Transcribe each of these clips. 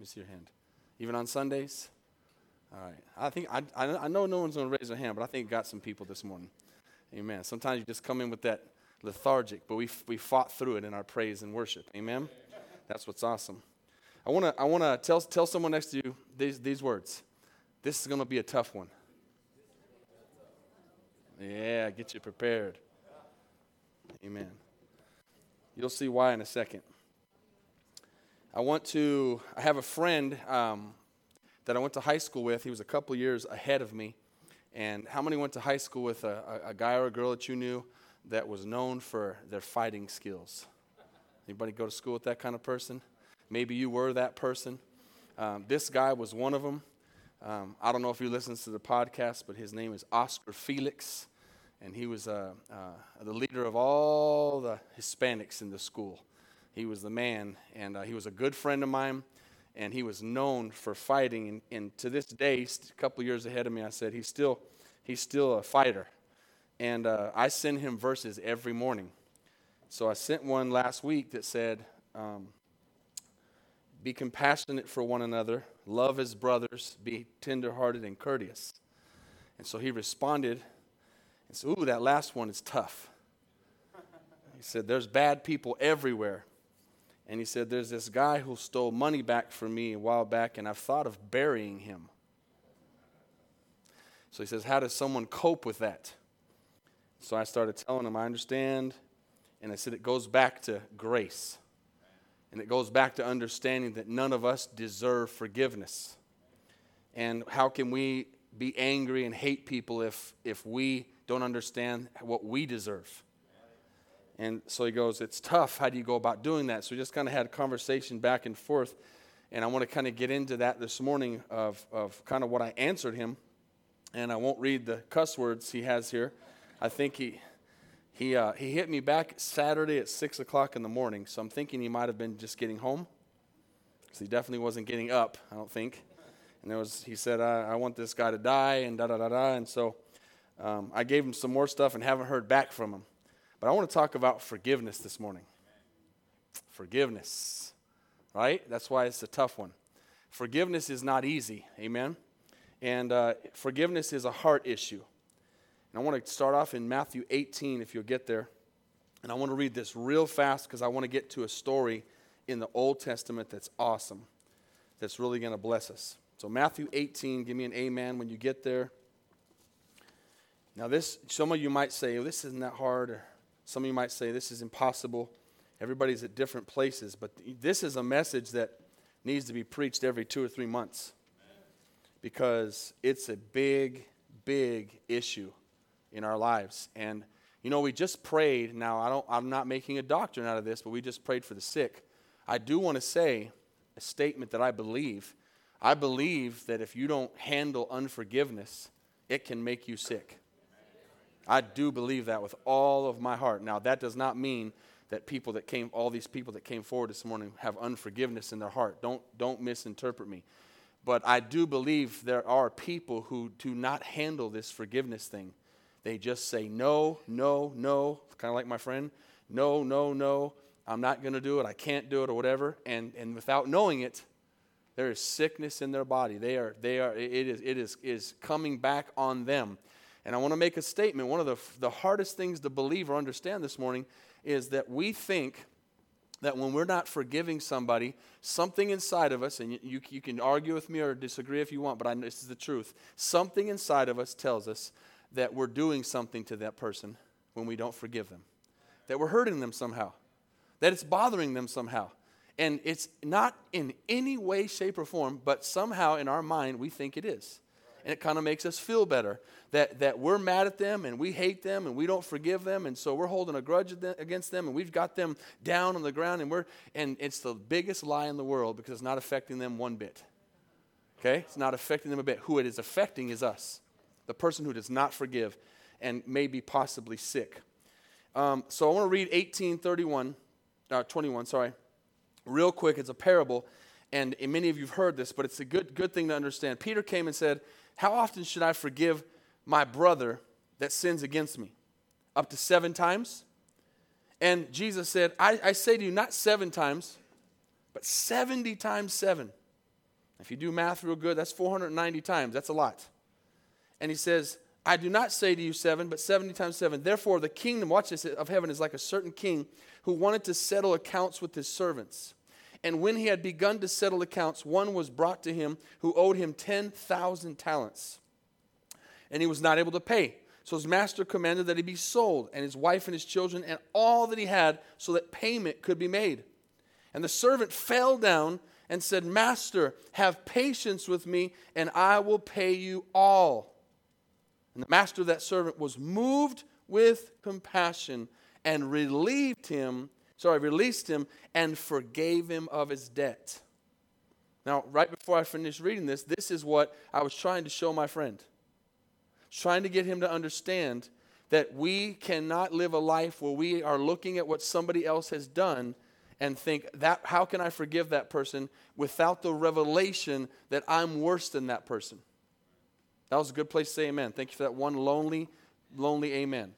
me see your hand. Even on Sundays? All right. I think I, I, know no one's going to raise their hand, but I think got some people this morning. Amen. Sometimes you just come in with that lethargic, but we, we fought through it in our praise and worship. Amen. That's what's awesome. I want to I want to tell tell someone next to you these these words. This is going to be a tough one. Yeah, get you prepared. Amen. You'll see why in a second. I want to, I have a friend um, that I went to high school with. He was a couple years ahead of me. And how many went to high school with a, a, a guy or a girl that you knew that was known for their fighting skills? Anybody go to school with that kind of person? Maybe you were that person. Um, this guy was one of them. Um, I don't know if he listens to the podcast, but his name is Oscar Felix and he was uh, uh, the leader of all the Hispanics in the school. He was the man, and uh, he was a good friend of mine, and he was known for fighting. And, and to this day, a couple years ahead of me, I said he's still he's still a fighter, and uh, I send him verses every morning. So I sent one last week that said. Um, be compassionate for one another, love as brothers, be tenderhearted and courteous. And so he responded and so, ooh, that last one is tough. He said, There's bad people everywhere. And he said, There's this guy who stole money back from me a while back, and I've thought of burying him. So he says, How does someone cope with that? So I started telling him, I understand. And I said, It goes back to grace. And it goes back to understanding that none of us deserve forgiveness. And how can we be angry and hate people if, if we don't understand what we deserve. And so he goes, It's tough. How do you go about doing that? So we just kind of had a conversation back and forth. And I want to kind of get into that this morning of, of kind of what I answered him. And I won't read the cuss words he has here. I think he, he, uh, he hit me back Saturday at 6 o'clock in the morning. So I'm thinking he might have been just getting home. Because he definitely wasn't getting up, I don't think. And there was, he said, I, I want this guy to die, and da da da da. And so um, I gave him some more stuff and haven't heard back from him. But I want to talk about forgiveness this morning. Forgiveness, right? That's why it's a tough one. Forgiveness is not easy, amen? And uh, forgiveness is a heart issue. And I want to start off in Matthew 18, if you'll get there. And I want to read this real fast because I want to get to a story in the Old Testament that's awesome, that's really going to bless us. So, Matthew 18, give me an amen when you get there. Now, this, some of you might say, well, this isn't that hard, or some of you might say, this is impossible. Everybody's at different places, but this is a message that needs to be preached every two or three months because it's a big, big issue in our lives. And, you know, we just prayed. Now, I don't, I'm not making a doctrine out of this, but we just prayed for the sick. I do want to say a statement that I believe. I believe that if you don't handle unforgiveness, it can make you sick. I do believe that with all of my heart. Now, that does not mean that people that came, all these people that came forward this morning, have unforgiveness in their heart. Don't, don't misinterpret me. But I do believe there are people who do not handle this forgiveness thing. They just say no, no, no, kind of like my friend. No, no, no, I'm not going to do it. I can't do it or whatever. And, and without knowing it, there is sickness in their body. They are, they are, it is, it is, is coming back on them. And I want to make a statement. One of the, the hardest things to believe or understand this morning is that we think that when we're not forgiving somebody, something inside of us, and you, you can argue with me or disagree if you want, but I, this is the truth. Something inside of us tells us that we're doing something to that person when we don't forgive them, that we're hurting them somehow, that it's bothering them somehow. And it's not in any way, shape, or form, but somehow in our mind we think it is and it kind of makes us feel better that, that we're mad at them and we hate them and we don't forgive them. And so we're holding a grudge against them and we've got them down on the ground and we're and it's the biggest lie in the world because it's not affecting them one bit. Okay? It's not affecting them a bit. Who it is affecting is us the person who does not forgive and may be possibly sick. Um, so i want to read 1831 uh, 21 sorry. Real quick it's a parable and many of you have heard this but it's a good good thing to understand. Peter came and said how often should I forgive my brother that sins against me? Up to seven times? And Jesus said, I, I say to you, not seven times, but 70 times seven. If you do math real good, that's 490 times. That's a lot. And he says, I do not say to you seven, but 70 times seven. Therefore, the kingdom, watch this, of heaven is like a certain king who wanted to settle accounts with his servants. And when he had begun to settle accounts, one was brought to him who owed him 10,000 talents. And he was not able to pay. So his master commanded that he be sold, and his wife and his children, and all that he had, so that payment could be made. And the servant fell down and said, Master, have patience with me, and I will pay you all. And the master of that servant was moved with compassion and relieved him, sorry, released him and forgave him of his debt. Now, right before I finished reading this, this is what I was trying to show my friend. Trying to get him to understand that we cannot live a life where we are looking at what somebody else has done and think that how can I forgive that person without the revelation that I'm worse than that person. That was a good place to say amen. Thank you for that one lonely, lonely amen.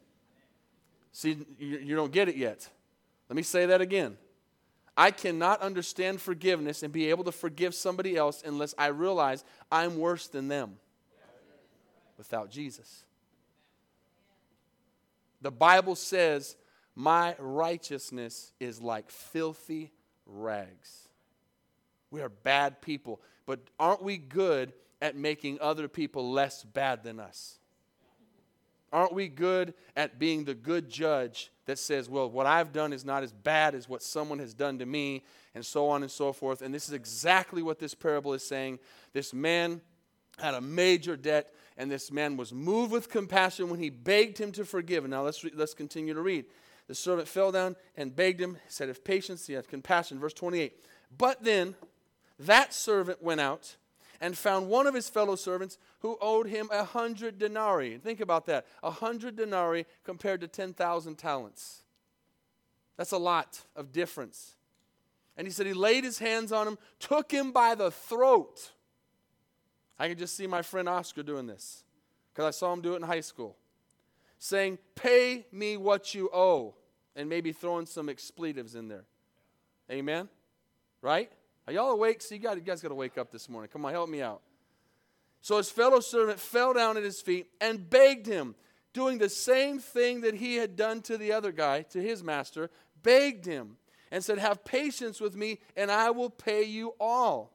See, you, don't get it yet. Let me say that again. I cannot understand forgiveness and be able to forgive somebody else unless I realize I'm worse than them without Jesus. The Bible says, My righteousness is like filthy rags. We are bad people, but aren't we good at making other people less bad than us? Aren't we good at being the good judge that says, well, what I've done is not as bad as what someone has done to me, and so on and so forth? And this is exactly what this parable is saying. This man had a major debt, and this man was moved with compassion when he begged him to forgive. And now let's, re- let's continue to read. The servant fell down and begged him, said, Have patience, he had compassion. Verse 28. But then that servant went out and found one of his fellow servants who owed him a hundred denarii. Think about that. A hundred denarii compared to 10,000 talents. That's a lot of difference. And he said he laid his hands on him, took him by the throat. I can just see my friend Oscar doing this because I saw him do it in high school. Saying, Pay me what you owe. And maybe throwing some expletives in there. Amen? Right? Are y'all awake? See, you, got, you guys got to wake up this morning. Come on, help me out. So his fellow servant fell down at his feet and begged him, doing the same thing that he had done to the other guy, to his master, begged him and said, Have patience with me, and I will pay you all.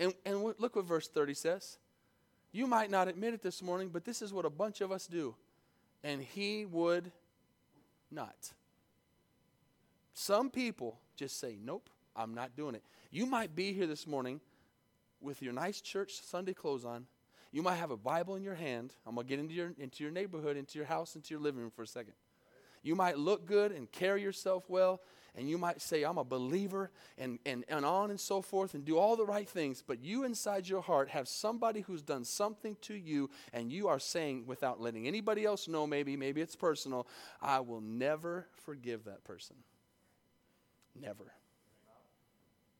And, and look what verse 30 says. You might not admit it this morning, but this is what a bunch of us do. And he would not. Some people just say, Nope. I'm not doing it. You might be here this morning with your nice church Sunday clothes on. You might have a Bible in your hand. I'm going to get into your, into your neighborhood, into your house, into your living room for a second. You might look good and carry yourself well, and you might say, I'm a believer, and, and, and on and so forth, and do all the right things. But you inside your heart have somebody who's done something to you, and you are saying, without letting anybody else know, maybe, maybe it's personal, I will never forgive that person. Never.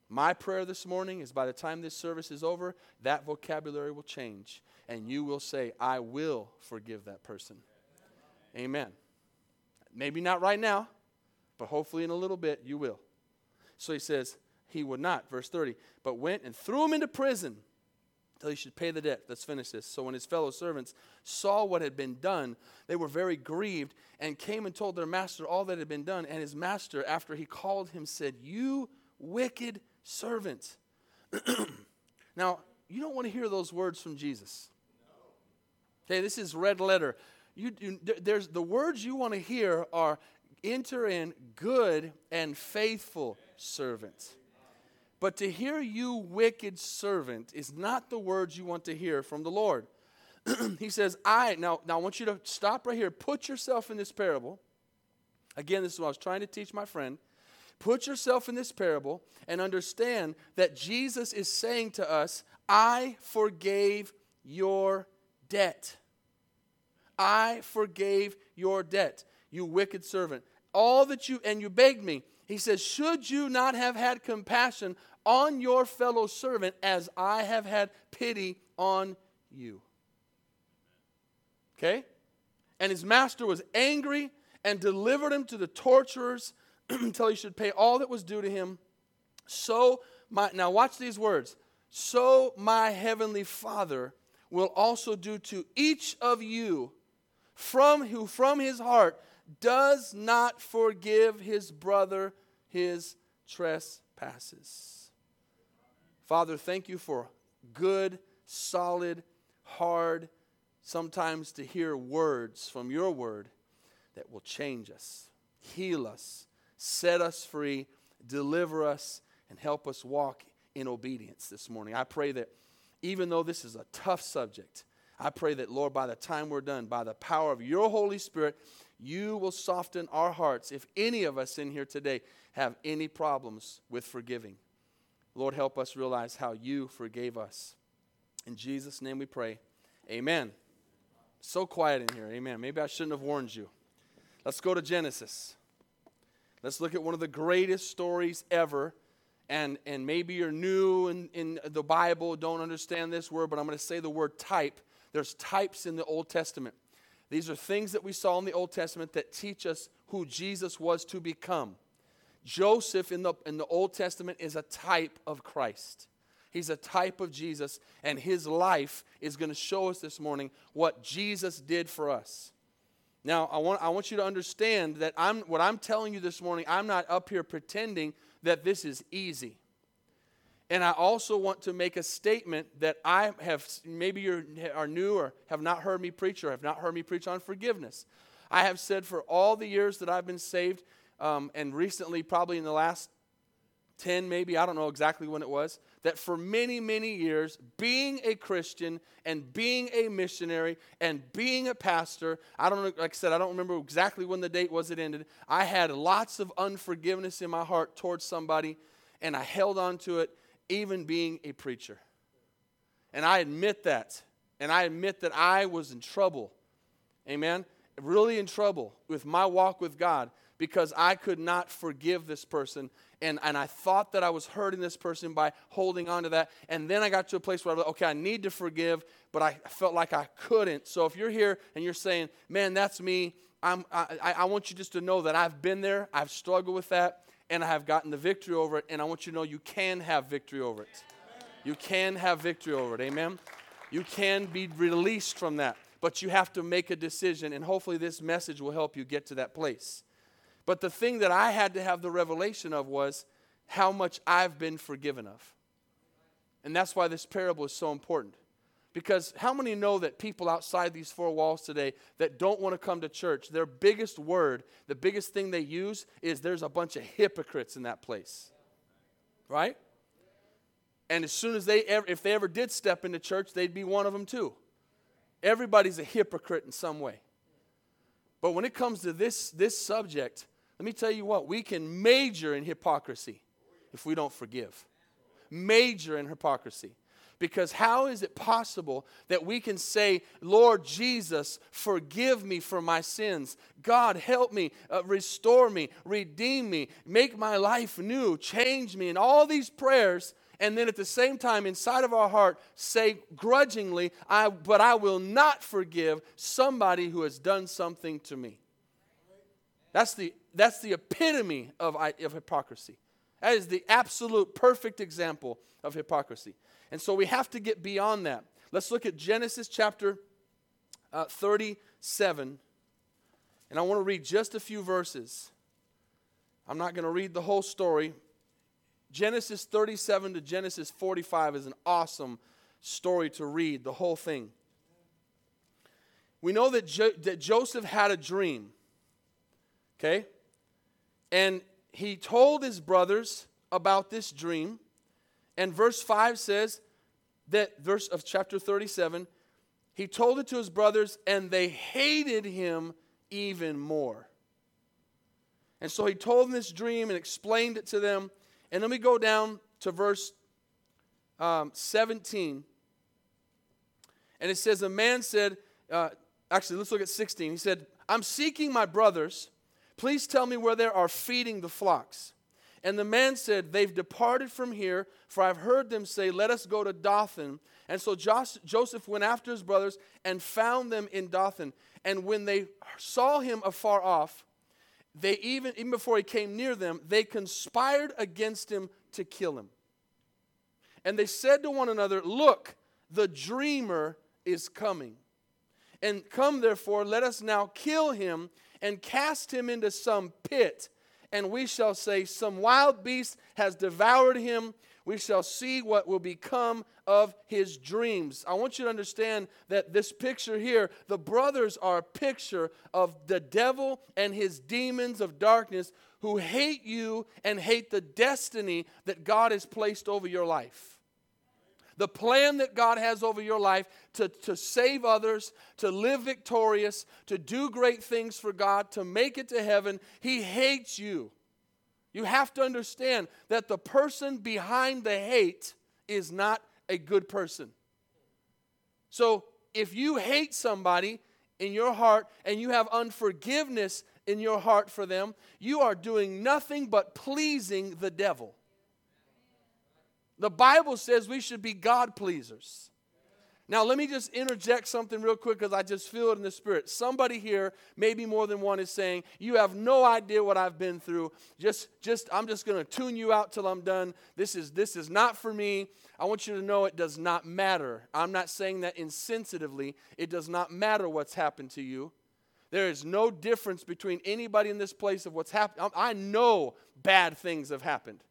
My prayer this morning is by the time this service is over, that vocabulary will change. And you will say, I will forgive that person. Amen. Maybe not right now, but hopefully in a little bit you will. So he says, He would not, verse 30, but went and threw him into prison until he should pay the debt. Let's finish this. So when his fellow servants saw what had been done, they were very grieved and came and told their master all that had been done. And his master, after he called him, said, You wicked servant. now, you don't want to hear those words from Jesus. Okay, this is red letter. You, you, there's the words you want to hear are enter in good and faithful servant. But to hear you wicked servant is not the words you want to hear from the Lord. he says, I now now I want you to stop right here. Put yourself in this parable. Again, this is what I was trying to teach my friend. Put yourself in this parable and understand that Jesus is saying to us, I forgave your debt. I forgave your debt, you wicked servant. All that you, and you begged me. He says, Should you not have had compassion on your fellow servant as I have had pity on you? Okay? And his master was angry and delivered him to the torturers until he should pay all that was due to him. So, my, now watch these words. so my heavenly Father will also do to each of you from who from his heart does not forgive his brother his trespasses. Father, thank you for good, solid, hard, sometimes to hear words from your word that will change us, heal us, set us free, deliver us, and help us walk in obedience this morning. I pray that even though this is a tough subject, I pray that, Lord, by the time we're done, by the power of your Holy Spirit, you will soften our hearts if any of us in here today have any problems with forgiving. Lord, help us realize how you forgave us. In Jesus' name we pray. Amen. So quiet in here. Amen. Maybe I shouldn't have warned you. Let's go to Genesis. Let's look at one of the greatest stories ever. And, and maybe you're new in, in the Bible, don't understand this word, but I'm going to say the word type. There's types in the Old Testament. These are things that we saw in the Old Testament that teach us who Jesus was to become. Joseph in the, in the Old Testament is a type of Christ. He's a type of Jesus, and his life is going to show us this morning what Jesus did for us. Now, I want, I want you to understand that I'm, what I'm telling you this morning, I'm not up here pretending that this is easy. And I also want to make a statement that I have, maybe you are new or have not heard me preach or have not heard me preach on forgiveness. I have said for all the years that I've been saved, um, and recently, probably in the last 10 maybe, I don't know exactly when it was, that for many, many years, being a Christian and being a missionary and being a pastor, I don't know, like I said, I don't remember exactly when the date was it ended. I had lots of unforgiveness in my heart towards somebody, and I held on to it, even being a preacher. And I admit that. And I admit that I was in trouble. Amen? Really in trouble with my walk with God because I could not forgive this person. And, and I thought that I was hurting this person by holding on to that. And then I got to a place where I was like, okay, I need to forgive, but I felt like I couldn't. So if you're here and you're saying, man, that's me, I'm, I, I want you just to know that I've been there, I've struggled with that, and I have gotten the victory over it. And I want you to know you can have victory over it. You can have victory over it. Amen? You can be released from that, but you have to make a decision. And hopefully, this message will help you get to that place. But the thing that I had to have the revelation of was how much I've been forgiven of. And that's why this parable is so important. Because how many know that people outside these four walls today that don't want to come to church, their biggest word, the biggest thing they use is there's a bunch of hypocrites in that place. Right? And as soon as they ever, if they ever did step into church, they'd be one of them too. Everybody's a hypocrite in some way. But when it comes to this, this subject, let me tell you what, we can major in hypocrisy if we don't forgive. Major in hypocrisy. Because how is it possible that we can say, Lord Jesus, forgive me for my sins? God, help me, uh, restore me, redeem me, make my life new, change me, and all these prayers, and then at the same time, inside of our heart, say grudgingly, I, but I will not forgive somebody who has done something to me. That's the that's the epitome of, of hypocrisy. That is the absolute perfect example of hypocrisy. And so we have to get beyond that. Let's look at Genesis chapter uh, 37. And I want to read just a few verses. I'm not going to read the whole story. Genesis 37 to Genesis 45 is an awesome story to read, the whole thing. We know that, jo- that Joseph had a dream. Okay? And he told his brothers about this dream. And verse 5 says that, verse of chapter 37, he told it to his brothers, and they hated him even more. And so he told them this dream and explained it to them. And then we go down to verse um, 17. And it says, A man said, uh, actually, let's look at 16. He said, I'm seeking my brothers Please tell me where they are feeding the flocks. And the man said, They've departed from here, for I've heard them say, Let us go to Dothan. And so Joseph went after his brothers and found them in Dothan. And when they saw him afar off, they even, even before he came near them, they conspired against him to kill him. And they said to one another, Look, the dreamer is coming. And come, therefore, let us now kill him and cast him into some pit. And we shall say, Some wild beast has devoured him. We shall see what will become of his dreams. I want you to understand that this picture here, the brothers are a picture of the devil and his demons of darkness who hate you and hate the destiny that God has placed over your life the plan that God has over your life to, to save others, to live victorious, to do great things for God, to make it to heaven, He hates you. You have to understand that the person behind the hate is not a good person. So if you hate somebody in your heart and you have unforgiveness in your heart for them, you are doing nothing but pleasing the devil. The Bible says we should be God pleasers. Now, let me just interject something real quick because I just feel it in the spirit. Somebody here, maybe more than one, is saying, You have no idea what I've been through. Just, just, I'm just going to tune you out till I'm done. This is, this is not for me. I want you to know it does not matter. I'm not saying that insensitively. It does not matter what's happened to you. There is no difference between anybody in this place of what's happened. I know bad things have happened.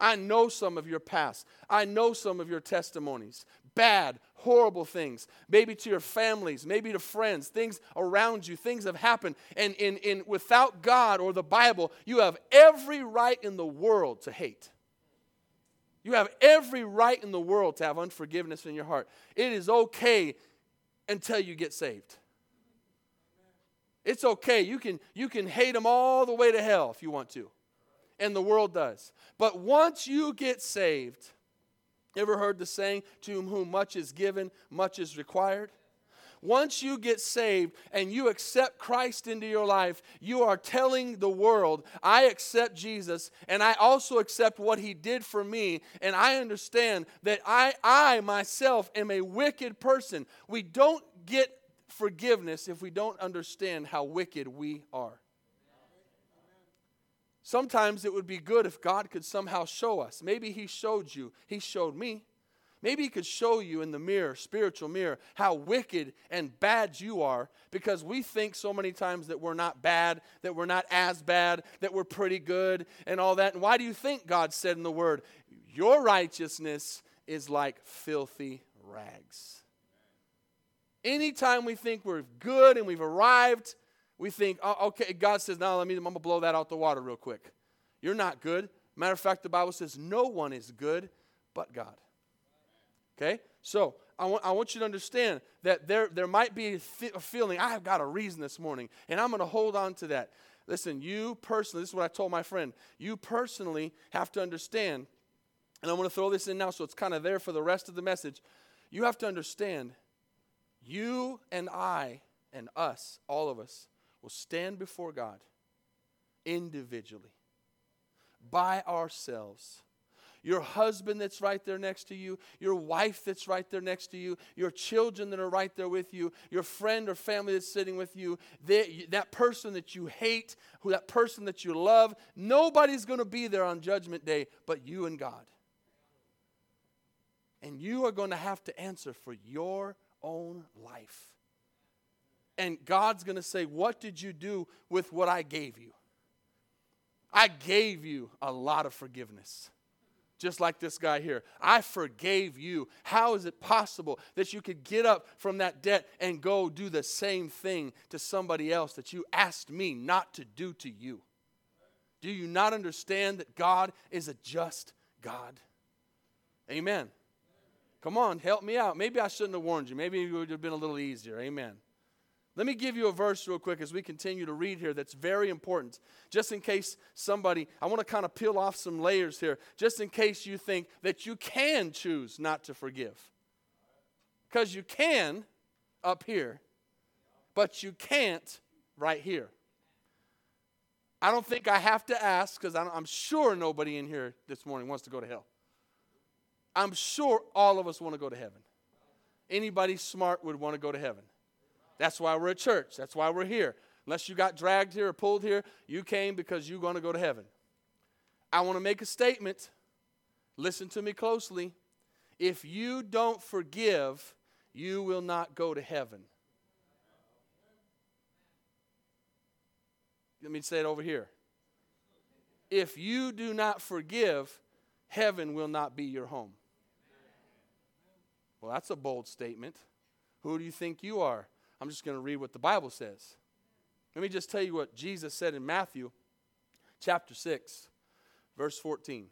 I know some of your past. I know some of your testimonies. Bad, horrible things. Maybe to your families, maybe to friends, things around you, things have happened. And in, in, without God or the Bible, you have every right in the world to hate. You have every right in the world to have unforgiveness in your heart. It is okay until you get saved. It's okay. You can, you can hate them all the way to hell if you want to and the world does. But once you get saved, ever heard the saying, to whom much is given, much is required? Once you get saved and you accept Christ into your life, you are telling the world, I accept Jesus and I also accept what he did for me. And I understand that I, I myself am a wicked person. We don't get forgiveness if we don't understand how wicked we are. Sometimes it would be good if God could somehow show us. Maybe He showed you, He showed me. Maybe He could show you in the mirror, spiritual mirror, how wicked and bad you are because we think so many times that we're not bad, that we're not as bad, that we're pretty good, and all that. And why do you think God said in the Word, Your righteousness is like filthy rags? Anytime we think we're good and we've arrived, we think, oh, okay, God says, now let me, I'm going to blow that out the water real quick. You're not good. Matter of fact, the Bible says no one is good but God. Okay? So I want, I want you to understand that there, there might be a, th- a feeling, I have got a reason this morning, and I'm going to hold on to that. Listen, you personally, this is what I told my friend, you personally have to understand, and I'm to throw this in now so it's kind of there for the rest of the message. You have to understand, you and I and us, all of us, will stand before God individually, by ourselves. Your husband that's right there next to you, your wife that's right there next to you, your children that are right there with you, your friend or family that's sitting with you, they, that person that you hate, who that person that you love, nobody's going to be there on judgment day but you and God. And you are going to have to answer for your own life and God's going to say, What did you do with what I gave you? I gave you a lot of forgiveness. Just like this guy here. I forgave you. How is it possible that you could get up from that debt and go do the same thing to somebody else that you asked me not to do to you? Do you not understand that God is a just God? Amen. Come on, help me out. Maybe I shouldn't have warned you. Maybe it would have been a little easier. Amen. Let me give you a verse real quick as we continue to read here that's very important. Just in case somebody, I want to kind of peel off some layers here, just in case you think that you can choose not to forgive. Because you can up here, but you can't right here. I don't think I have to ask because I'm sure nobody in here this morning wants to go to hell. I'm sure all of us want to go to heaven. Anybody smart would want to go to heaven. That's why we're at church. That's why we're here. Unless you got dragged here or pulled here, you came because you're going to go to heaven. I want to make a statement. Listen to me closely. If you don't forgive, you will not go to heaven. Let me say it over here. If you do not forgive, heaven will not be your home. Well, that's a bold statement. Who do you think you are? I'm just going to read what the Bible says. Let me just tell you what Jesus said in Matthew chapter 6, verse 14.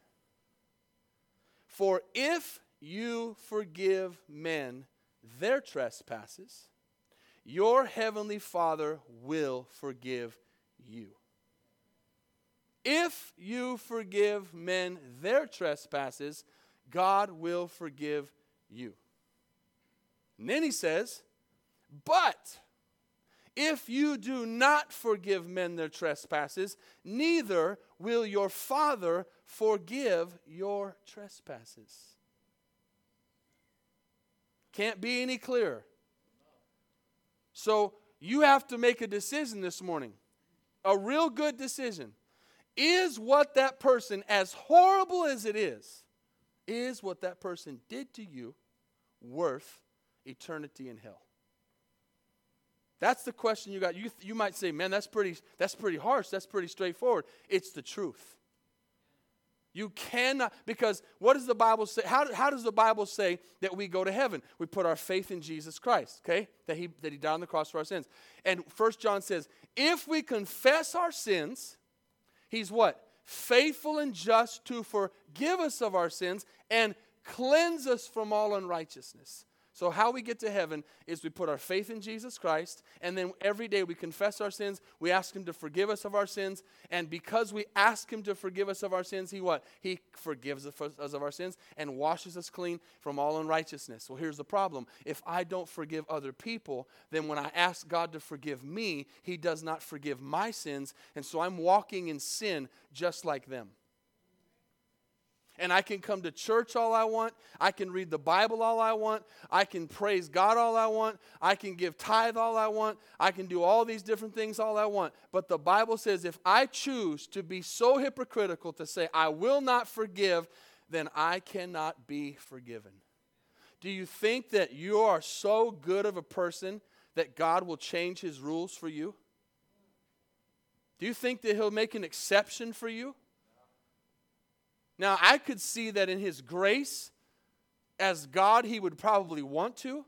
For if you forgive men their trespasses, your heavenly Father will forgive you. If you forgive men their trespasses, God will forgive you. And then he says, But if you do not forgive men their trespasses, neither will your Father forgive your trespasses. Can't be any clearer. So you have to make a decision this morning, a real good decision. Is what that person, as horrible as it is, is what that person did to you worth eternity in hell? That's the question you got. You, you might say, man, that's pretty, that's pretty harsh. That's pretty straightforward. It's the truth. You cannot, because what does the Bible say? How, how does the Bible say that we go to heaven? We put our faith in Jesus Christ, okay? That he, that he died on the cross for our sins. And First John says, if we confess our sins, he's what? Faithful and just to forgive us of our sins and cleanse us from all unrighteousness. So, how we get to heaven is we put our faith in Jesus Christ, and then every day we confess our sins. We ask Him to forgive us of our sins, and because we ask Him to forgive us of our sins, He what? He forgives us of our sins and washes us clean from all unrighteousness. Well, here's the problem: if I don't forgive other people, then when I ask God to forgive me, He does not forgive my sins, and so I'm walking in sin just like them and I can come to church all I want. I can read the Bible all I want. I can praise God all I want. I can give tithe all I want. I can do all these different things all I want. But the Bible says if I choose to be so hypocritical to say, I will not forgive, then I cannot be forgiven. Do you think that you are so good of a person that God will change his rules for you? Do you think that he'll make an exception for you? Now, I could see that in His grace, as God, He would probably want to,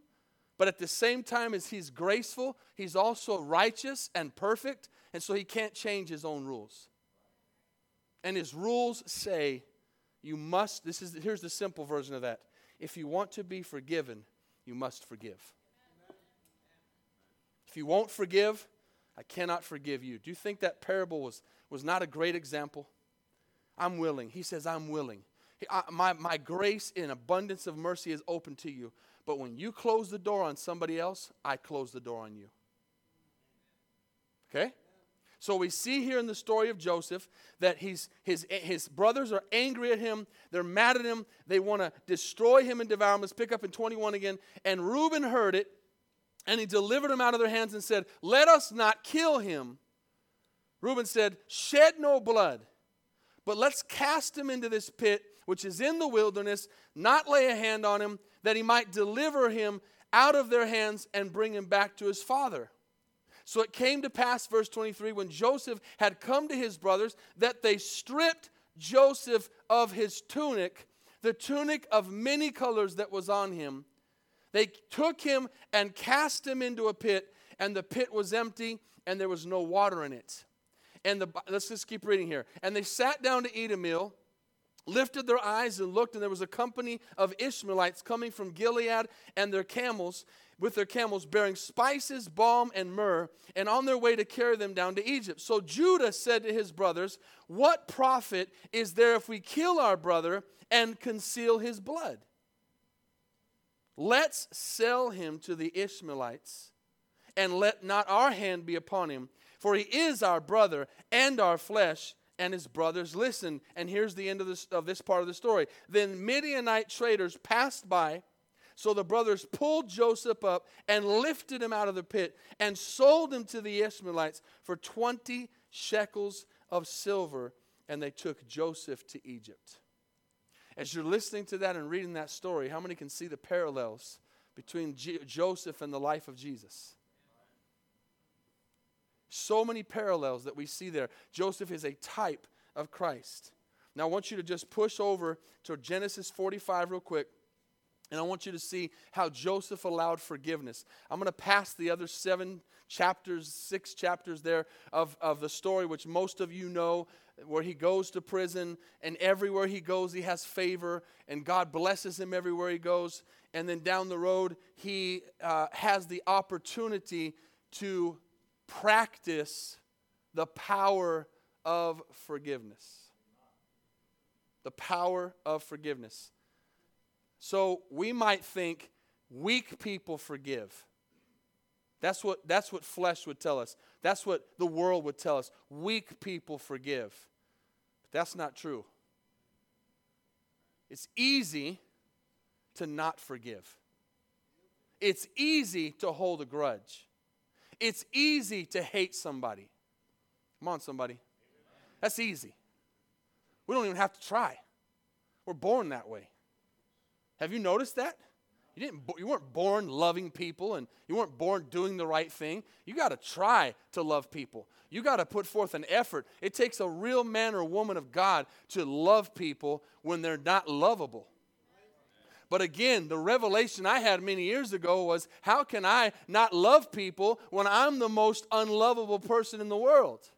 but at the same time as He's graceful, He's also righteous and perfect, and so He can't change His own rules. And His rules say, you must, this is, here's the simple version of that. If you want to be forgiven, you must forgive. If you won't forgive, I cannot forgive you. Do you think that parable was, was not a great example? I'm willing. He says, I'm willing. I, my, my grace in abundance of mercy is open to you. But when you close the door on somebody else, I close the door on you. Okay? So we see here in the story of Joseph that he's, his, his brothers are angry at him. They're mad at him. They want to destroy him and devour him. Let's pick up in 21 again. And Reuben heard it, and he delivered him out of their hands and said, Let us not kill him. Reuben said, Shed no blood. But let's cast him into this pit, which is in the wilderness, not lay a hand on him, that he might deliver him out of their hands and bring him back to his father. So it came to pass, verse 23, when Joseph had come to his brothers, that they stripped Joseph of his tunic, the tunic of many colors that was on him. They took him and cast him into a pit, and the pit was empty, and there was no water in it. And the, let's just keep reading here. And they sat down to eat a meal, lifted their eyes and looked, and there was a company of Ishmaelites coming from Gilead and their camels, with their camels bearing spices, balm, and myrrh, and on their way to carry them down to Egypt. So Judah said to his brothers, What profit is there if we kill our brother and conceal his blood? Let's sell him to the Ishmaelites, and let not our hand be upon him for he is our brother and our flesh. And his brothers listened. And here's the end of this, of this part of the story. Then Midianite traders passed by. So the brothers pulled Joseph up and lifted him out of the pit and sold him to the Ishmaelites for 20 shekels of silver. And they took Joseph to Egypt. As you're listening to that and reading that story, how many can see the parallels between G- Joseph and the life of Jesus? So many parallels that we see there. Joseph is a type of Christ. Now, I want you to just push over to Genesis 45 real quick. And I want you to see how Joseph allowed forgiveness. I'm going to pass the other seven chapters, six chapters there of, of the story, which most of you know, where he goes to prison, and everywhere he goes, he has favor, and God blesses him everywhere he goes. And then down the road, he uh, has the opportunity to practice the power of forgiveness. The power of forgiveness. So we might think weak people forgive. That's what, that's what flesh would tell us. That's what the world would tell us. Weak people forgive. But that's not true. It's easy to not forgive. It's easy to hold a grudge. It's easy to hate somebody. Come on, somebody. That's easy. We don't even have to try. We're born that way. Have you noticed that? You, didn't, you weren't born loving people and you weren't born doing the right thing. You got to try to love people. You got to put forth an effort. It takes a real man or woman of God to love people when they're not lovable. But again, the revelation I had many years ago was how can I not love people when I'm the most unlovable person in the world?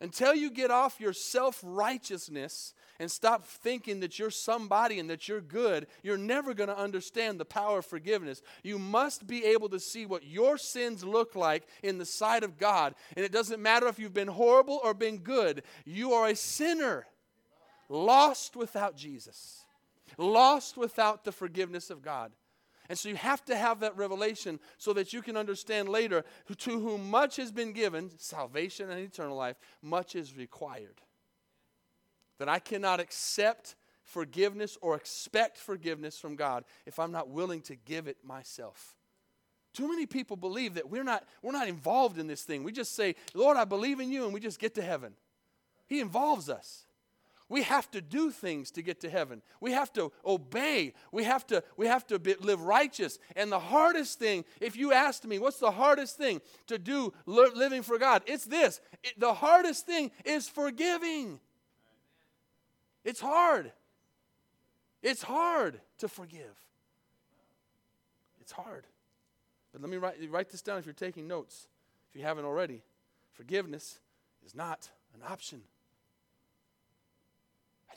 Until you get off your self righteousness and stop thinking that you're somebody and that you're good, you're never going to understand the power of forgiveness. You must be able to see what your sins look like in the sight of God. And it doesn't matter if you've been horrible or been good, you are a sinner, lost without Jesus, lost without the forgiveness of God. And so you have to have that revelation so that you can understand later to whom much has been given, salvation and eternal life, much is required that I cannot accept forgiveness or expect forgiveness from God if I'm not willing to give it myself. Too many people believe that we're not, we're not involved in this thing. We just say, Lord, I believe in you, and we just get to heaven. He involves us. We have to do things to get to heaven. We have to obey. We have to, we have to be, live righteous. And the hardest thing, if you asked me, what's the hardest thing to do living for God? It's this. It, the hardest thing is forgiving. It's hard. It's hard to forgive. It's hard. But let me write, write this down if you're taking notes, if you haven't already. Forgiveness is not an option.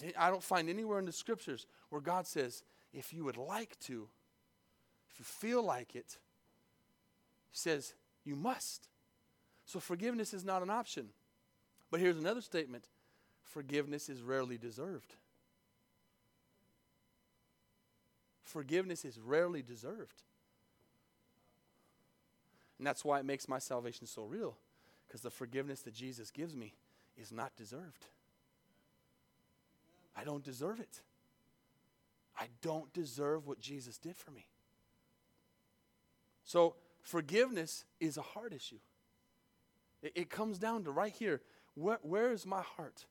I, I don't find anywhere in the scriptures where God says, if you would like to, if you feel like it, He says, you must. So forgiveness is not an option. But here's another statement forgiveness is rarely deserved. Forgiveness is rarely deserved. And that's why it makes my salvation so real, because the forgiveness that Jesus gives me is not deserved. I don't deserve it. I don't deserve what Jesus did for me. So, forgiveness is a heart issue. It, it comes down to right here where, where is my heart?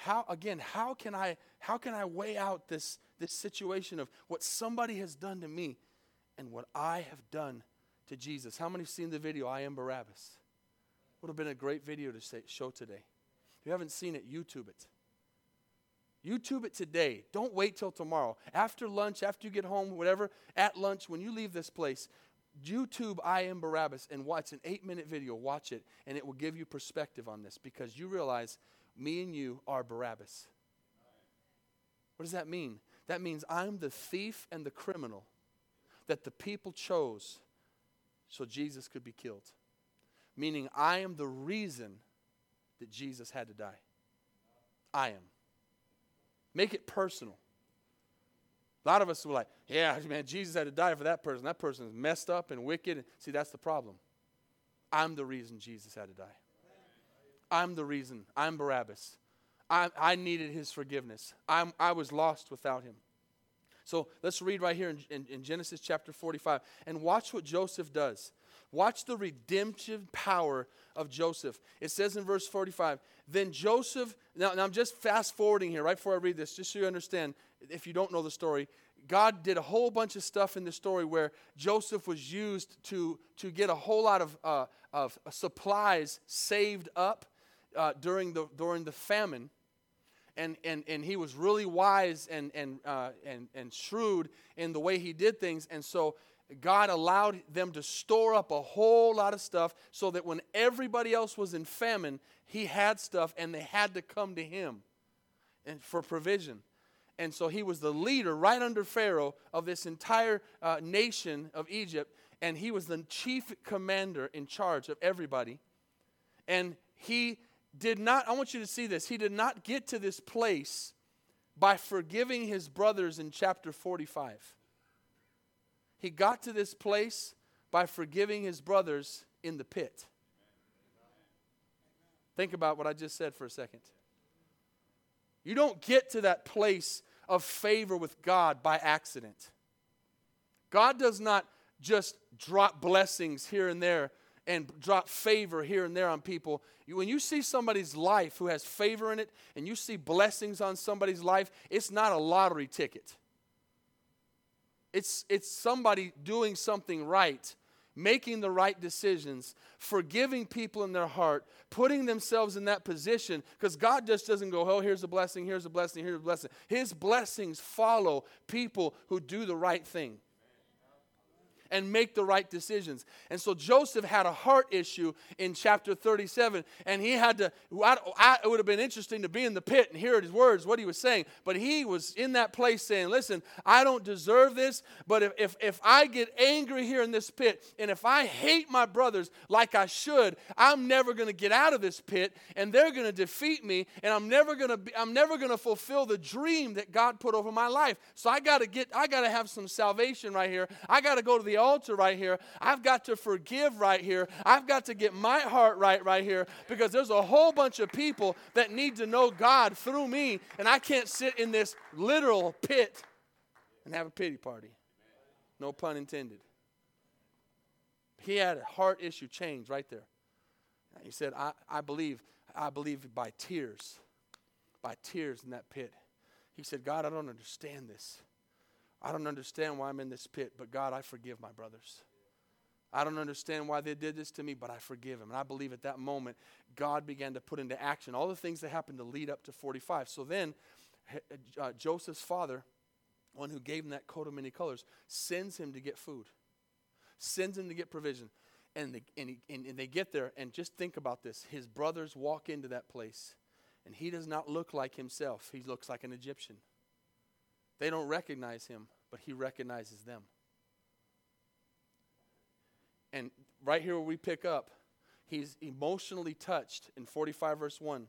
how again how can i how can i weigh out this this situation of what somebody has done to me and what i have done to jesus how many have seen the video i am barabbas would have been a great video to say, show today if you haven't seen it youtube it youtube it today don't wait till tomorrow after lunch after you get home whatever at lunch when you leave this place youtube i am barabbas and watch an eight minute video watch it and it will give you perspective on this because you realize me and you are Barabbas. What does that mean? That means I'm the thief and the criminal that the people chose so Jesus could be killed. Meaning, I am the reason that Jesus had to die. I am. Make it personal. A lot of us were like, yeah, man, Jesus had to die for that person. That person is messed up and wicked. See, that's the problem. I'm the reason Jesus had to die. I'm the reason. I'm Barabbas. I, I needed his forgiveness. I'm, I was lost without him. So let's read right here in, in, in, Genesis chapter 45 and watch what Joseph does. Watch the redemptive power of Joseph. It says in verse 45, then Joseph, now, now I'm just fast forwarding here right before I read this, just so you understand, if you don't know the story, God did a whole bunch of stuff in the story where Joseph was used to, to get a whole lot of, uh, of supplies saved up uh, during, the, during the famine. And, and, and he was really wise and, and, uh, and, and shrewd in the way he did things. And so God allowed them to store up a whole lot of stuff so that when everybody else was in famine, he had stuff and they had to come to him and for provision. And so he was the leader right under Pharaoh of this entire uh, nation of Egypt. And he was the chief commander in charge of everybody. And he did not, I want you to see this, he did not get to this place by forgiving his brothers in chapter 45. He got to this place by forgiving his brothers in the pit. Think about what I just said for a second. You don't get to that place of favor with God by accident. God does not just drop blessings here and there and drop favor here and there on people. When you see somebody's life who has favor in it and you see blessings on somebody's life, it's not a lottery ticket. It's, it's somebody doing something right, making the right decisions, forgiving people in their heart, putting themselves in that position. Because God just doesn't go, oh, here's a blessing, here's a blessing, here's a blessing. His blessings follow people who do the right thing and make the right decisions. And so Joseph had a heart issue in chapter 37, and he had to, I, I, it would have been interesting to be in the pit and hear his words, what he was saying, but he was in that place saying, Listen, I don't deserve this, but if, if, if I get angry here in this pit, and if I hate my brothers like I should, I'm never going to get out of this pit, and they're going to defeat me, and I'm never going to I'm never going to fulfill the dream that God put over my life. So I got to get, I got to have some salvation right here. I got to go to the altar right here. I've got to forgive right here. I've got to get my heart right right here because there's a whole bunch of people that need to know God through me, and I can't sit in this literal pit and have a pity party. No pun intended. He had a heart issue change right there. He said, I, I believe, I believe by tears, by tears in that pit. He said, God, I don't understand this. I don't understand why I'm in this pit, but God, I forgive my brothers. I don't understand why they did this to me, but I forgive them. And I believe at that moment, God began to put into action all the things that happened to lead up to 45. So then, uh, Joseph's father, one who gave him that coat of many colors, sends him to get food, sends him to get provision. And they, and, he, and, and they get there, and just think about this. His brothers walk into that place, and he does not look like himself, he looks like an Egyptian. They don't recognize him, but he recognizes them. And right here where we pick up, he's emotionally touched in 45 verse 1.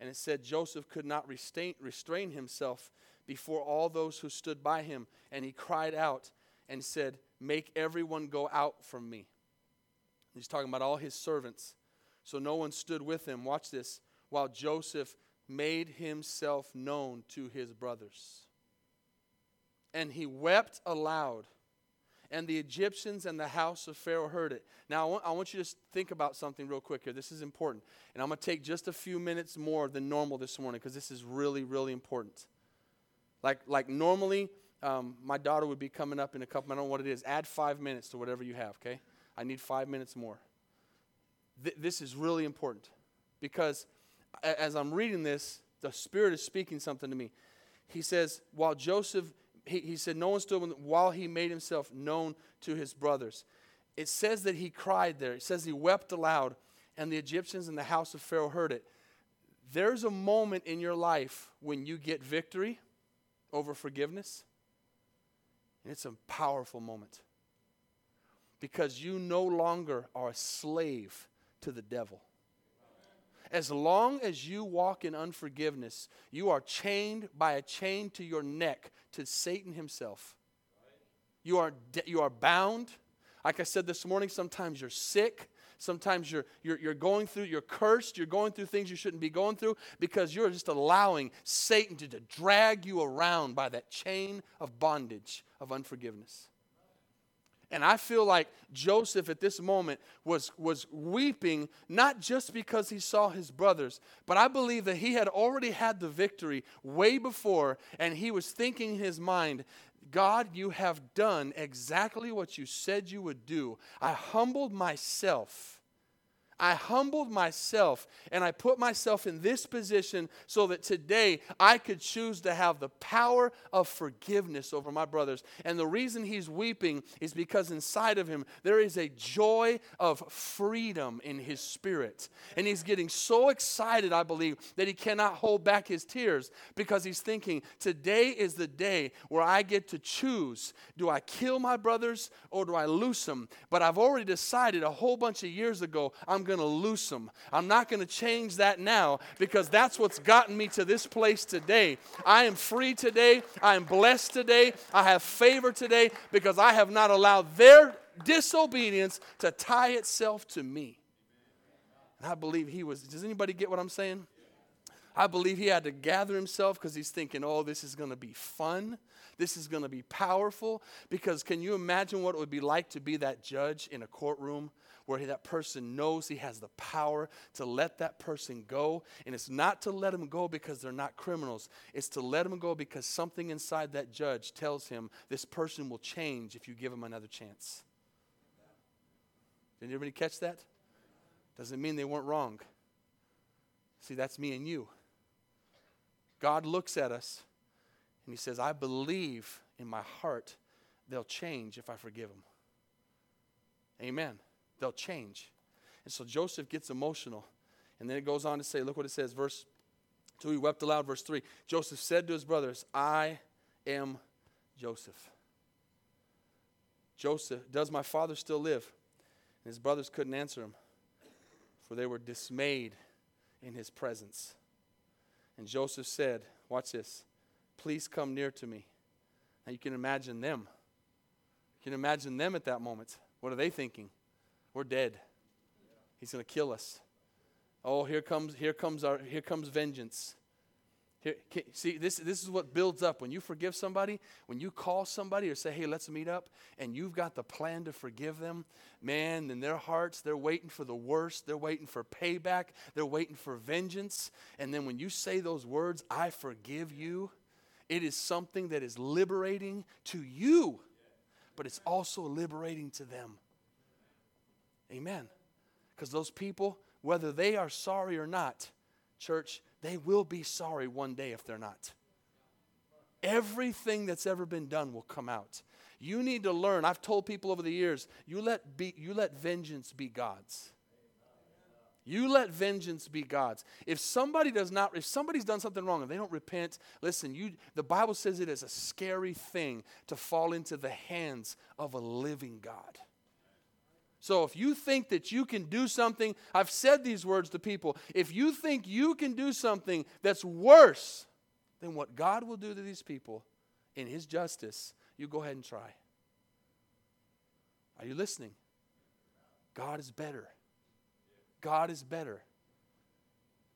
And it said Joseph could not restrain, restrain himself before all those who stood by him. And he cried out and said, Make everyone go out from me. He's talking about all his servants. So no one stood with him. Watch this. While Joseph made himself known to his brothers and he wept aloud. And the Egyptians and the house of Pharaoh heard it. Now, I want, I want you to think about something real quick here. This is important. And I'm going to take just a few minutes more than normal this morning because this is really, really important. Like, like normally, um, my daughter would be coming up in a couple, I don't know what it is. Add five minutes to whatever you have, okay? I need five minutes more. Th- this is really important because as I'm reading this, the Spirit is speaking something to me. He says, while Joseph he, he said, No one stood while he made himself known to his brothers. It says that he cried there. It says he wept aloud, and the Egyptians in the house of Pharaoh heard it. There's a moment in your life when you get victory over forgiveness, and it's a powerful moment because you no longer are a slave to the devil. As long as you walk in unforgiveness, you are chained by a chain to your neck to Satan himself. You are, you are bound. Like I said this morning, sometimes you're sick. Sometimes you're, you're, you're going through, you're cursed, you're going through things you shouldn't be going through because you're just allowing Satan to, to drag you around by that chain of bondage of unforgiveness. And I feel like Joseph at this moment was, was weeping, not just because he saw his brothers, but I believe that he had already had the victory way before, and he was thinking in his mind, God, you have done exactly what you said you would do. I humbled myself I humbled myself and I put myself in this position so that today I could choose to have the power of forgiveness over my brothers. And the reason he's weeping is because inside of him there is a joy of freedom in his spirit. And he's getting so excited, I believe, that he cannot hold back his tears because he's thinking, today is the day where I get to choose do I kill my brothers or do I loose them? But I've already decided a whole bunch of years ago, I'm going to loose them. I'm not going to change that now because that's what's gotten me to this place today. I am free today. I am blessed today. I have favor today because I have not allowed their disobedience to tie itself to me. And I believe he was. Does anybody get what I'm saying? I believe he had to gather himself because he's thinking, oh, this is going to be fun. This is going to be powerful. Because can you imagine what it would be like to be that judge in a courtroom where that person knows he has the power to let that person go. And it's not to let them go because they're not criminals, it's to let them go because something inside that judge tells him this person will change if you give him another chance. Did anybody catch that? Doesn't mean they weren't wrong. See, that's me and you. God looks at us and he says, I believe in my heart they'll change if I forgive them. Amen they'll change. And so Joseph gets emotional. And then it goes on to say, look what it says, verse 2. He wept aloud, verse 3. Joseph said to his brothers, I am Joseph. Joseph, does my father still live? And his brothers couldn't answer him, for they were dismayed in his presence. And Joseph said, Watch this, please come near to me. Now you can imagine them. You can imagine them at that moment. What are they thinking? We're dead. He's going to kill us. Oh, here comes here comes our here comes vengeance. Here, see, this, this is what builds up. When you forgive somebody, when you call somebody or say, hey, let's meet up, and you've got the plan to forgive them, man, in their hearts, they're waiting for the worst. They're waiting for payback. They're waiting for vengeance. And then when you say those words, I forgive you, it is something that is liberating to you, but it's also liberating to them. Amen. Because those people, whether they are sorry or not, church, they will be sorry one day if they're not. Everything that's ever been done will come out. You need to learn. I've told people over the years, you let, be, you let vengeance be God's. You let vengeance be God's. If somebody does not, if somebody's done something wrong and they don't repent, listen, you the Bible says it is a scary thing to fall into the hands of a living God. So if you think that you can do something, I've said these words to people. If you think you can do something that's worse than what God will do to these people in His justice, you go ahead and try. Are you listening? God is better. God is better.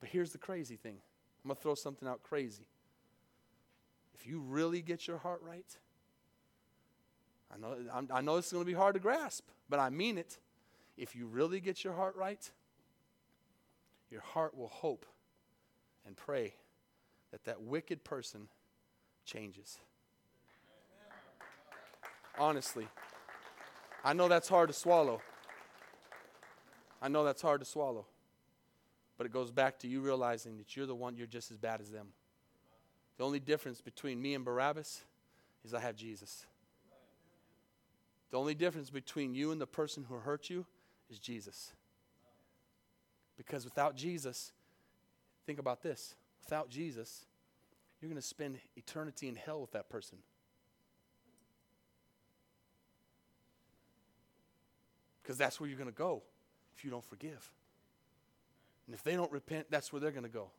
But here's the crazy thing I'm going to throw something out crazy. If you really get your heart right, I know, I know this is going to be hard to grasp, but I mean it. If you really get your heart right, your heart will hope and pray that that wicked person changes. Honestly, I know that's hard to swallow. I know that's hard to swallow. But it goes back to you realizing that you're the one, you're just as bad as them. The only difference between me and Barabbas is I have Jesus. The only difference between you and the person who hurt you is Jesus. Because without Jesus, think about this without Jesus, you're going to spend eternity in hell with that person. Because that's where you're going to go if you don't forgive. And if they don't repent, that's where they're going to go.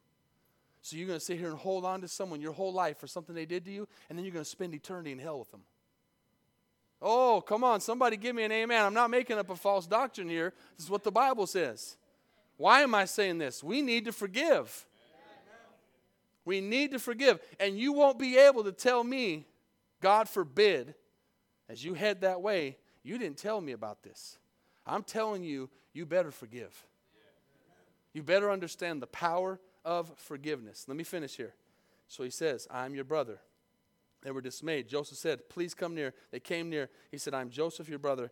So you're going to sit here and hold on to someone your whole life for something they did to you, and then you're going to spend eternity in hell with them. Oh, come on, somebody give me an amen. I'm not making up a false doctrine here. This is what the Bible says. Why am I saying this? We need to forgive. We need to forgive. And you won't be able to tell me, God forbid, as you head that way, You didn't tell me about this. I'm telling you, you better forgive. You better understand the power of forgiveness. Let me finish here. So he says, I'm your brother. They were dismayed. Joseph said, Please come near. They came near. He said, I'm Joseph, your brother.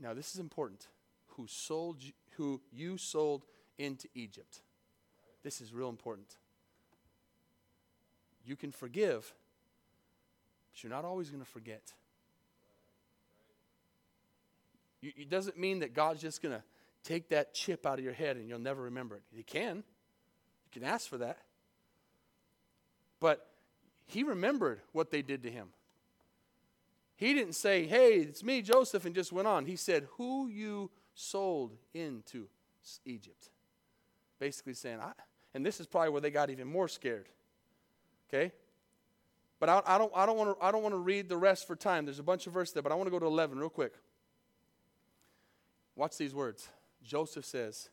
Now, this is important. Who sold you, who you sold into Egypt. This is real important. You can forgive, but you're not always going to forget. It doesn't mean that God's just going to take that chip out of your head and you'll never remember it. He can. You can ask for that. But he remembered what they did to him. He didn't say, hey, it's me, Joseph, and just went on. He said, who you sold into Egypt. Basically saying, I, and this is probably where they got even more scared. Okay? But I, I don't, I don't want to, I don't want to read the rest for time. There's a bunch of verses there, but I want to go to 11 real quick. Watch these words. Joseph says,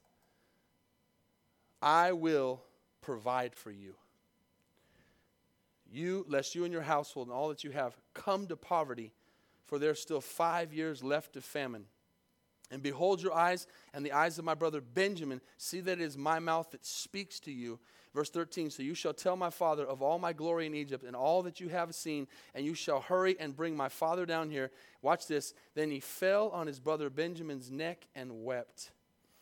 I will provide for you. You, lest you and your household and all that you have come to poverty, for there's still five years left of famine. And behold your eyes and the eyes of my brother Benjamin. See that it is my mouth that speaks to you. Verse 13 So you shall tell my father of all my glory in Egypt and all that you have seen, and you shall hurry and bring my father down here. Watch this. Then he fell on his brother Benjamin's neck and wept.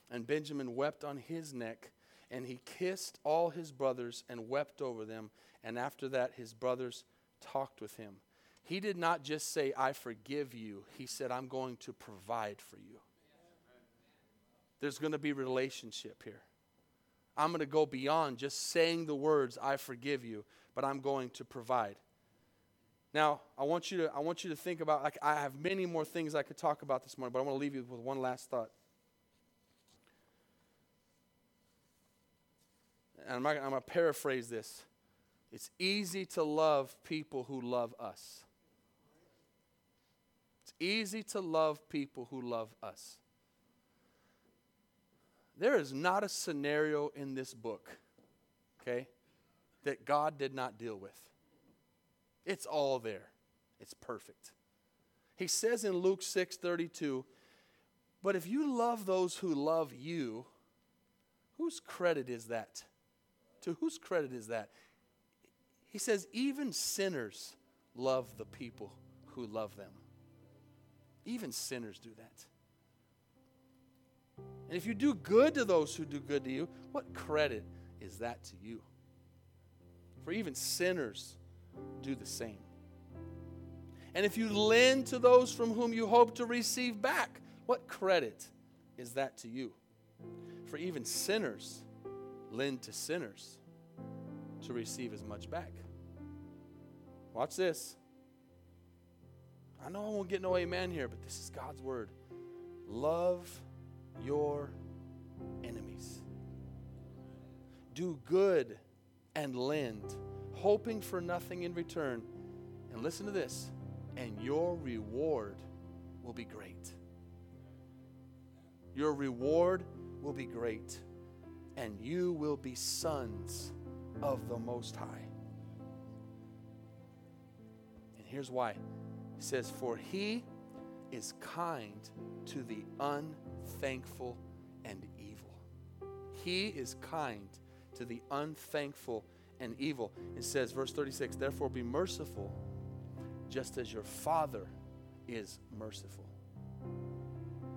And Benjamin wept on his neck. And he kissed all his brothers and wept over them. And after that, his brothers talked with him. He did not just say, I forgive you. He said, I'm going to provide for you. There's going to be relationship here. I'm going to go beyond just saying the words, I forgive you, but I'm going to provide. Now, I want you to, I want you to think about, like, I have many more things I could talk about this morning, but I want to leave you with one last thought. And I'm, I'm going to paraphrase this. It's easy to love people who love us. It's easy to love people who love us. There is not a scenario in this book, okay, that God did not deal with. It's all there. It's perfect. He says in Luke 6 32, but if you love those who love you, whose credit is that? To whose credit is that? He says, even sinners love the people who love them. Even sinners do that. And if you do good to those who do good to you, what credit is that to you? For even sinners do the same. And if you lend to those from whom you hope to receive back, what credit is that to you? For even sinners lend to sinners to receive as much back. Watch this. I know I won't get no amen here, but this is God's word. Love your enemies. Do good and lend, hoping for nothing in return. And listen to this, and your reward will be great. Your reward will be great, and you will be sons of the Most High. And here's why. He says, For he is kind to the unthankful and evil. He is kind to the unthankful and evil. It says, verse 36, therefore be merciful, just as your Father is merciful.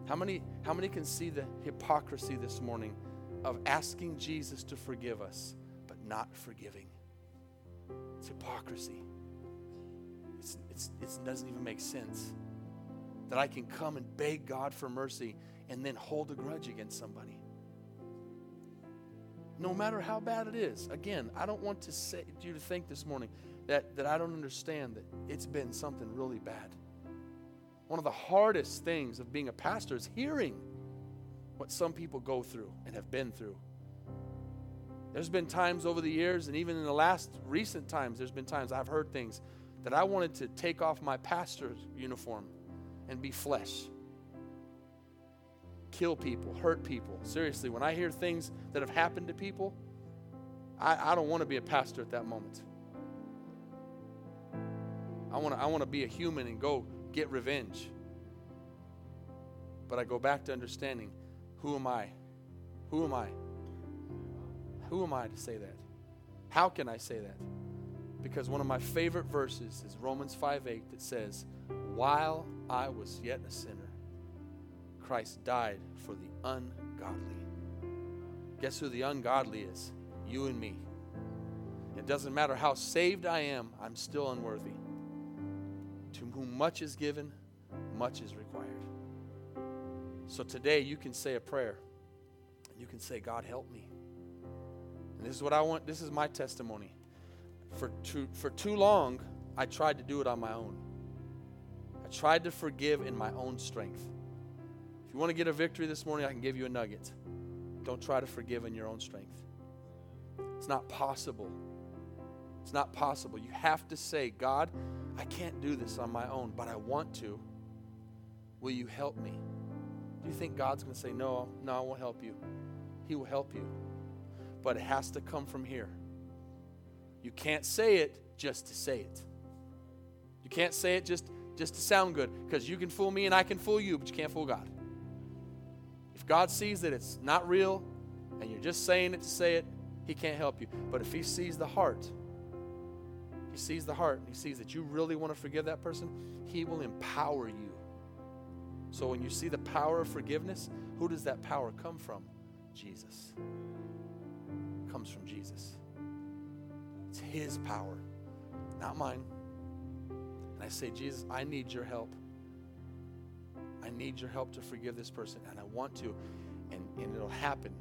How many, how many can see the hypocrisy this morning of asking Jesus to forgive us, but not forgiving? It's hypocrisy. It's, it's, it doesn't even make sense that I can come and beg God for mercy and then hold a grudge against somebody. No matter how bad it is. Again, I don't want to say you to think this morning that, that I don't understand that it's been something really bad. One of the hardest things of being a pastor is hearing what some people go through and have been through. There's been times over the years, and even in the last recent times, there's been times I've heard things that I wanted to take off my pastor's uniform and be flesh. Kill people, hurt people. Seriously, when I hear things that have happened to people, I, I don't want to be a pastor at that moment. I want to I want to be a human and go get revenge. But I go back to understanding who am I? Who am I? Who am I to say that? How can I say that? Because one of my favorite verses is Romans 5 8 that says, While I was yet a sinner, Christ died for the ungodly. Guess who the ungodly is? You and me. It doesn't matter how saved I am, I'm still unworthy. To whom much is given, much is required. So today you can say a prayer. You can say, God, help me. And this is what I want, this is my testimony. For too, for too long, I tried to do it on my own. I tried to forgive in my own strength. If you want to get a victory this morning, I can give you a nugget. Don't try to forgive in your own strength. It's not possible. It's not possible. You have to say, God, I can't do this on my own, but I want to. Will you help me? Do you think God's going to say, No, no, I won't help you? He will help you. But it has to come from here. You can't say it just to say it. You can't say it just, just to sound good because you can fool me and I can fool you, but you can't fool God. If God sees that it's not real and you're just saying it to say it, He can't help you. But if He sees the heart, He sees the heart and He sees that you really want to forgive that person, He will empower you. So when you see the power of forgiveness, who does that power come from? Jesus. It comes from Jesus. It's His power, not mine. And I say, Jesus, I need your help. I need your help to forgive this person, and I want to, and, and it'll happen.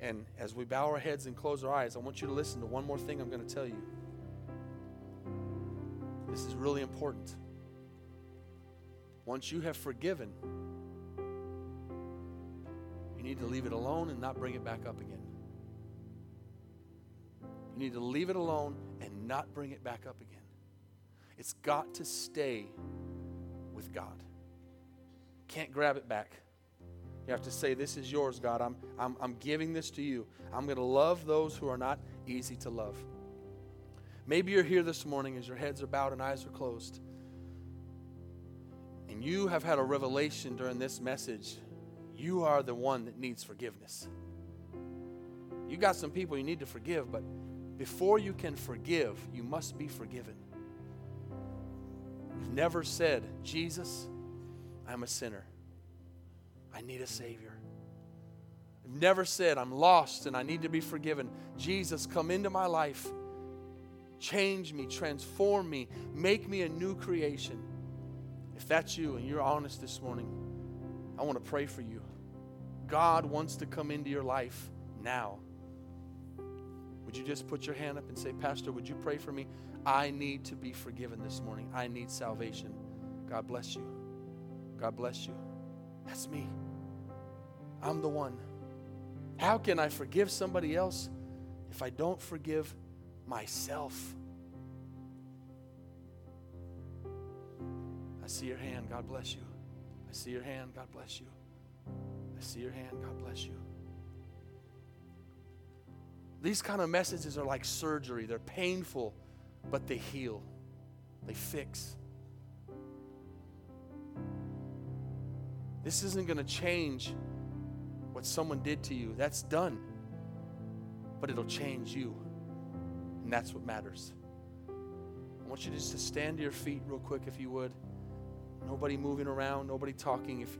And as we bow our heads and close our eyes, I want you to listen to one more thing I'm going to tell you. This is really important. Once you have forgiven, you need to leave it alone and not bring it back up again. You need to leave it alone and not bring it back up again. It's got to stay with God. Can't grab it back. You have to say, This is yours, God. I'm, I'm, I'm giving this to you. I'm going to love those who are not easy to love. Maybe you're here this morning as your heads are bowed and eyes are closed. And you have had a revelation during this message. You are the one that needs forgiveness. You got some people you need to forgive, but before you can forgive, you must be forgiven. You've never said, Jesus, I'm a sinner. I need a Savior. You've never said, I'm lost and I need to be forgiven. Jesus, come into my life. Change me, transform me, make me a new creation. If that's you and you're honest this morning, I want to pray for you. God wants to come into your life now. Would you just put your hand up and say, Pastor, would you pray for me? I need to be forgiven this morning. I need salvation. God bless you. God bless you. That's me. I'm the one. How can I forgive somebody else if I don't forgive myself? See your hand. God bless you. I see your hand. God bless you. I see your hand. God bless you. These kind of messages are like surgery. They're painful, but they heal, they fix. This isn't going to change what someone did to you. That's done. But it'll change you. And that's what matters. I want you just to stand to your feet real quick if you would. Nobody moving around, nobody talking. If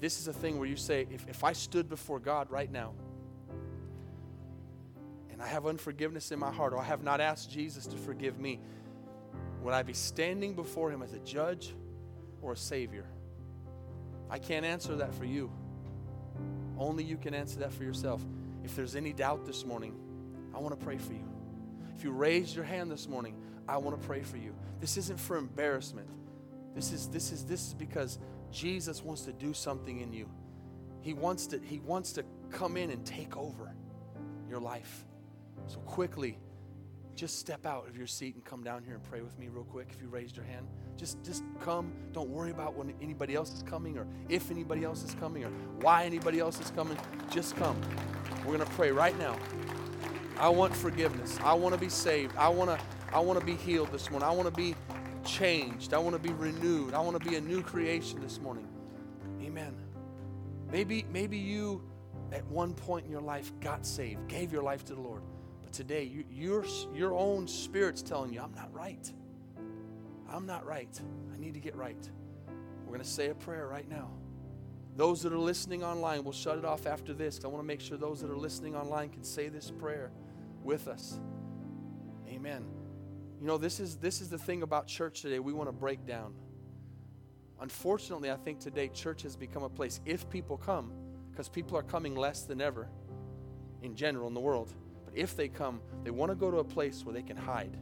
this is a thing where you say, if, if I stood before God right now and I have unforgiveness in my heart, or I have not asked Jesus to forgive me, would I be standing before Him as a judge or a Savior? I can't answer that for you. Only you can answer that for yourself. If there's any doubt this morning, I want to pray for you. If you raised your hand this morning, I want to pray for you. This isn't for embarrassment. This is this is this is because Jesus wants to do something in you. He wants to he wants to come in and take over your life. So quickly just step out of your seat and come down here and pray with me real quick if you raised your hand. Just just come. Don't worry about when anybody else is coming or if anybody else is coming or why anybody else is coming. Just come. We're going to pray right now. I want forgiveness. I want to be saved. I want to I want to be healed this morning. I want to be changed. I want to be renewed. I want to be a new creation this morning. Amen. Maybe, maybe you at one point in your life got saved, gave your life to the Lord. But today, you, your, your own spirit's telling you, I'm not right. I'm not right. I need to get right. We're going to say a prayer right now. Those that are listening online, we'll shut it off after this. I want to make sure those that are listening online can say this prayer with us. Amen. You know, this is this is the thing about church today. We want to break down. Unfortunately, I think today church has become a place if people come, because people are coming less than ever in general in the world. But if they come, they want to go to a place where they can hide.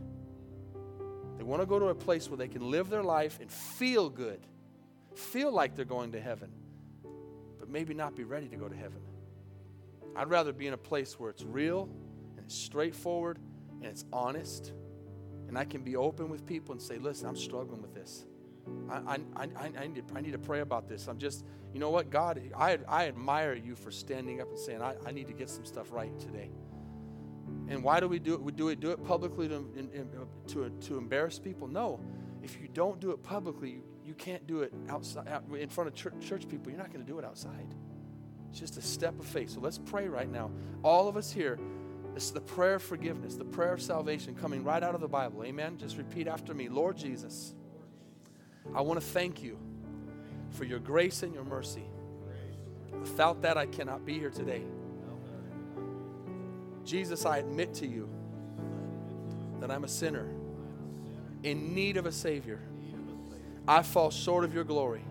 They want to go to a place where they can live their life and feel good, feel like they're going to heaven, but maybe not be ready to go to heaven. I'd rather be in a place where it's real and it's straightforward and it's honest, and I can be open with people and say, listen, I'm struggling with this. I, I, I, I, need, to, I need to pray about this. I'm just, you know what, God, I, I admire you for standing up and saying, I, I need to get some stuff right today. And why do we do it? We do it, do it publicly to, uh, to, to embarrass people? No. If you don't do it publicly, you, you can't do it outside in front of church, church people. You're not going to do it outside. It's just a step of faith. So let's pray right now. All of us here, is the prayer of forgiveness, the prayer of salvation coming right out of the Bible. Amen. Just repeat after me Lord Jesus. I want to thank you for your grace and your mercy. Without that, I cannot be here today. Jesus, I admit to you that I'm a sinner in need of a Savior. I fall short of your glory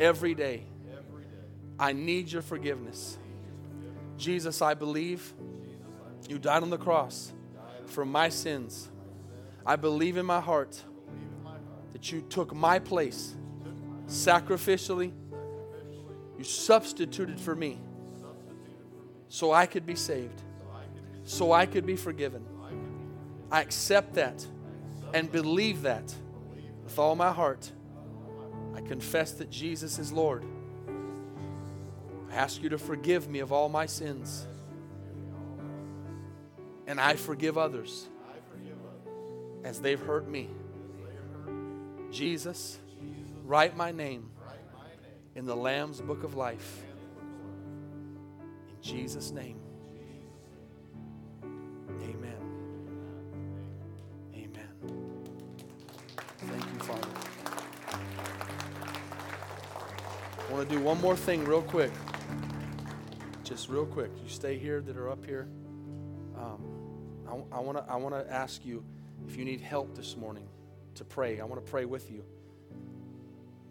every day. I need your forgiveness. Jesus, I believe you died on the cross for my sins. I believe in my heart that you took my place sacrificially. You substituted for me so I could be saved, so I could be forgiven. I accept that and believe that with all my heart. I confess that Jesus is Lord. I ask you to forgive me of all my sins. And I forgive others as they've hurt me. Jesus, write my name in the Lamb's book of life. In Jesus' name. Amen. Amen. Thank you, Father. I want to do one more thing real quick. Just real quick. You stay here that are up here. I, I want to ask you if you need help this morning to pray. I want to pray with you.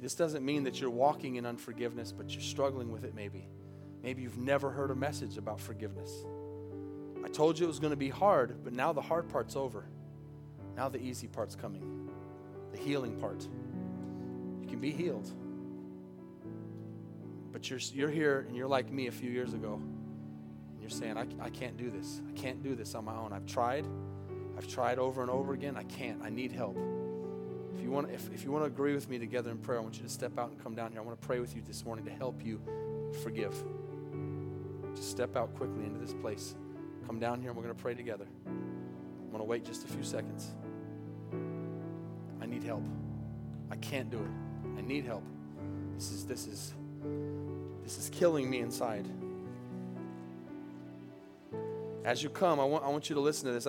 This doesn't mean that you're walking in unforgiveness, but you're struggling with it maybe. Maybe you've never heard a message about forgiveness. I told you it was going to be hard, but now the hard part's over. Now the easy part's coming, the healing part. You can be healed. But you're, you're here and you're like me a few years ago. You're saying, I, I can't do this. I can't do this on my own. I've tried. I've tried over and over again. I can't. I need help. If you want, if, if you want to agree with me together in prayer, I want you to step out and come down here. I want to pray with you this morning to help you forgive. Just step out quickly into this place. Come down here and we're going to pray together. I'm going to wait just a few seconds. I need help. I can't do it. I need help. This is this is this is killing me inside. As you come, I want, I want you to listen to this.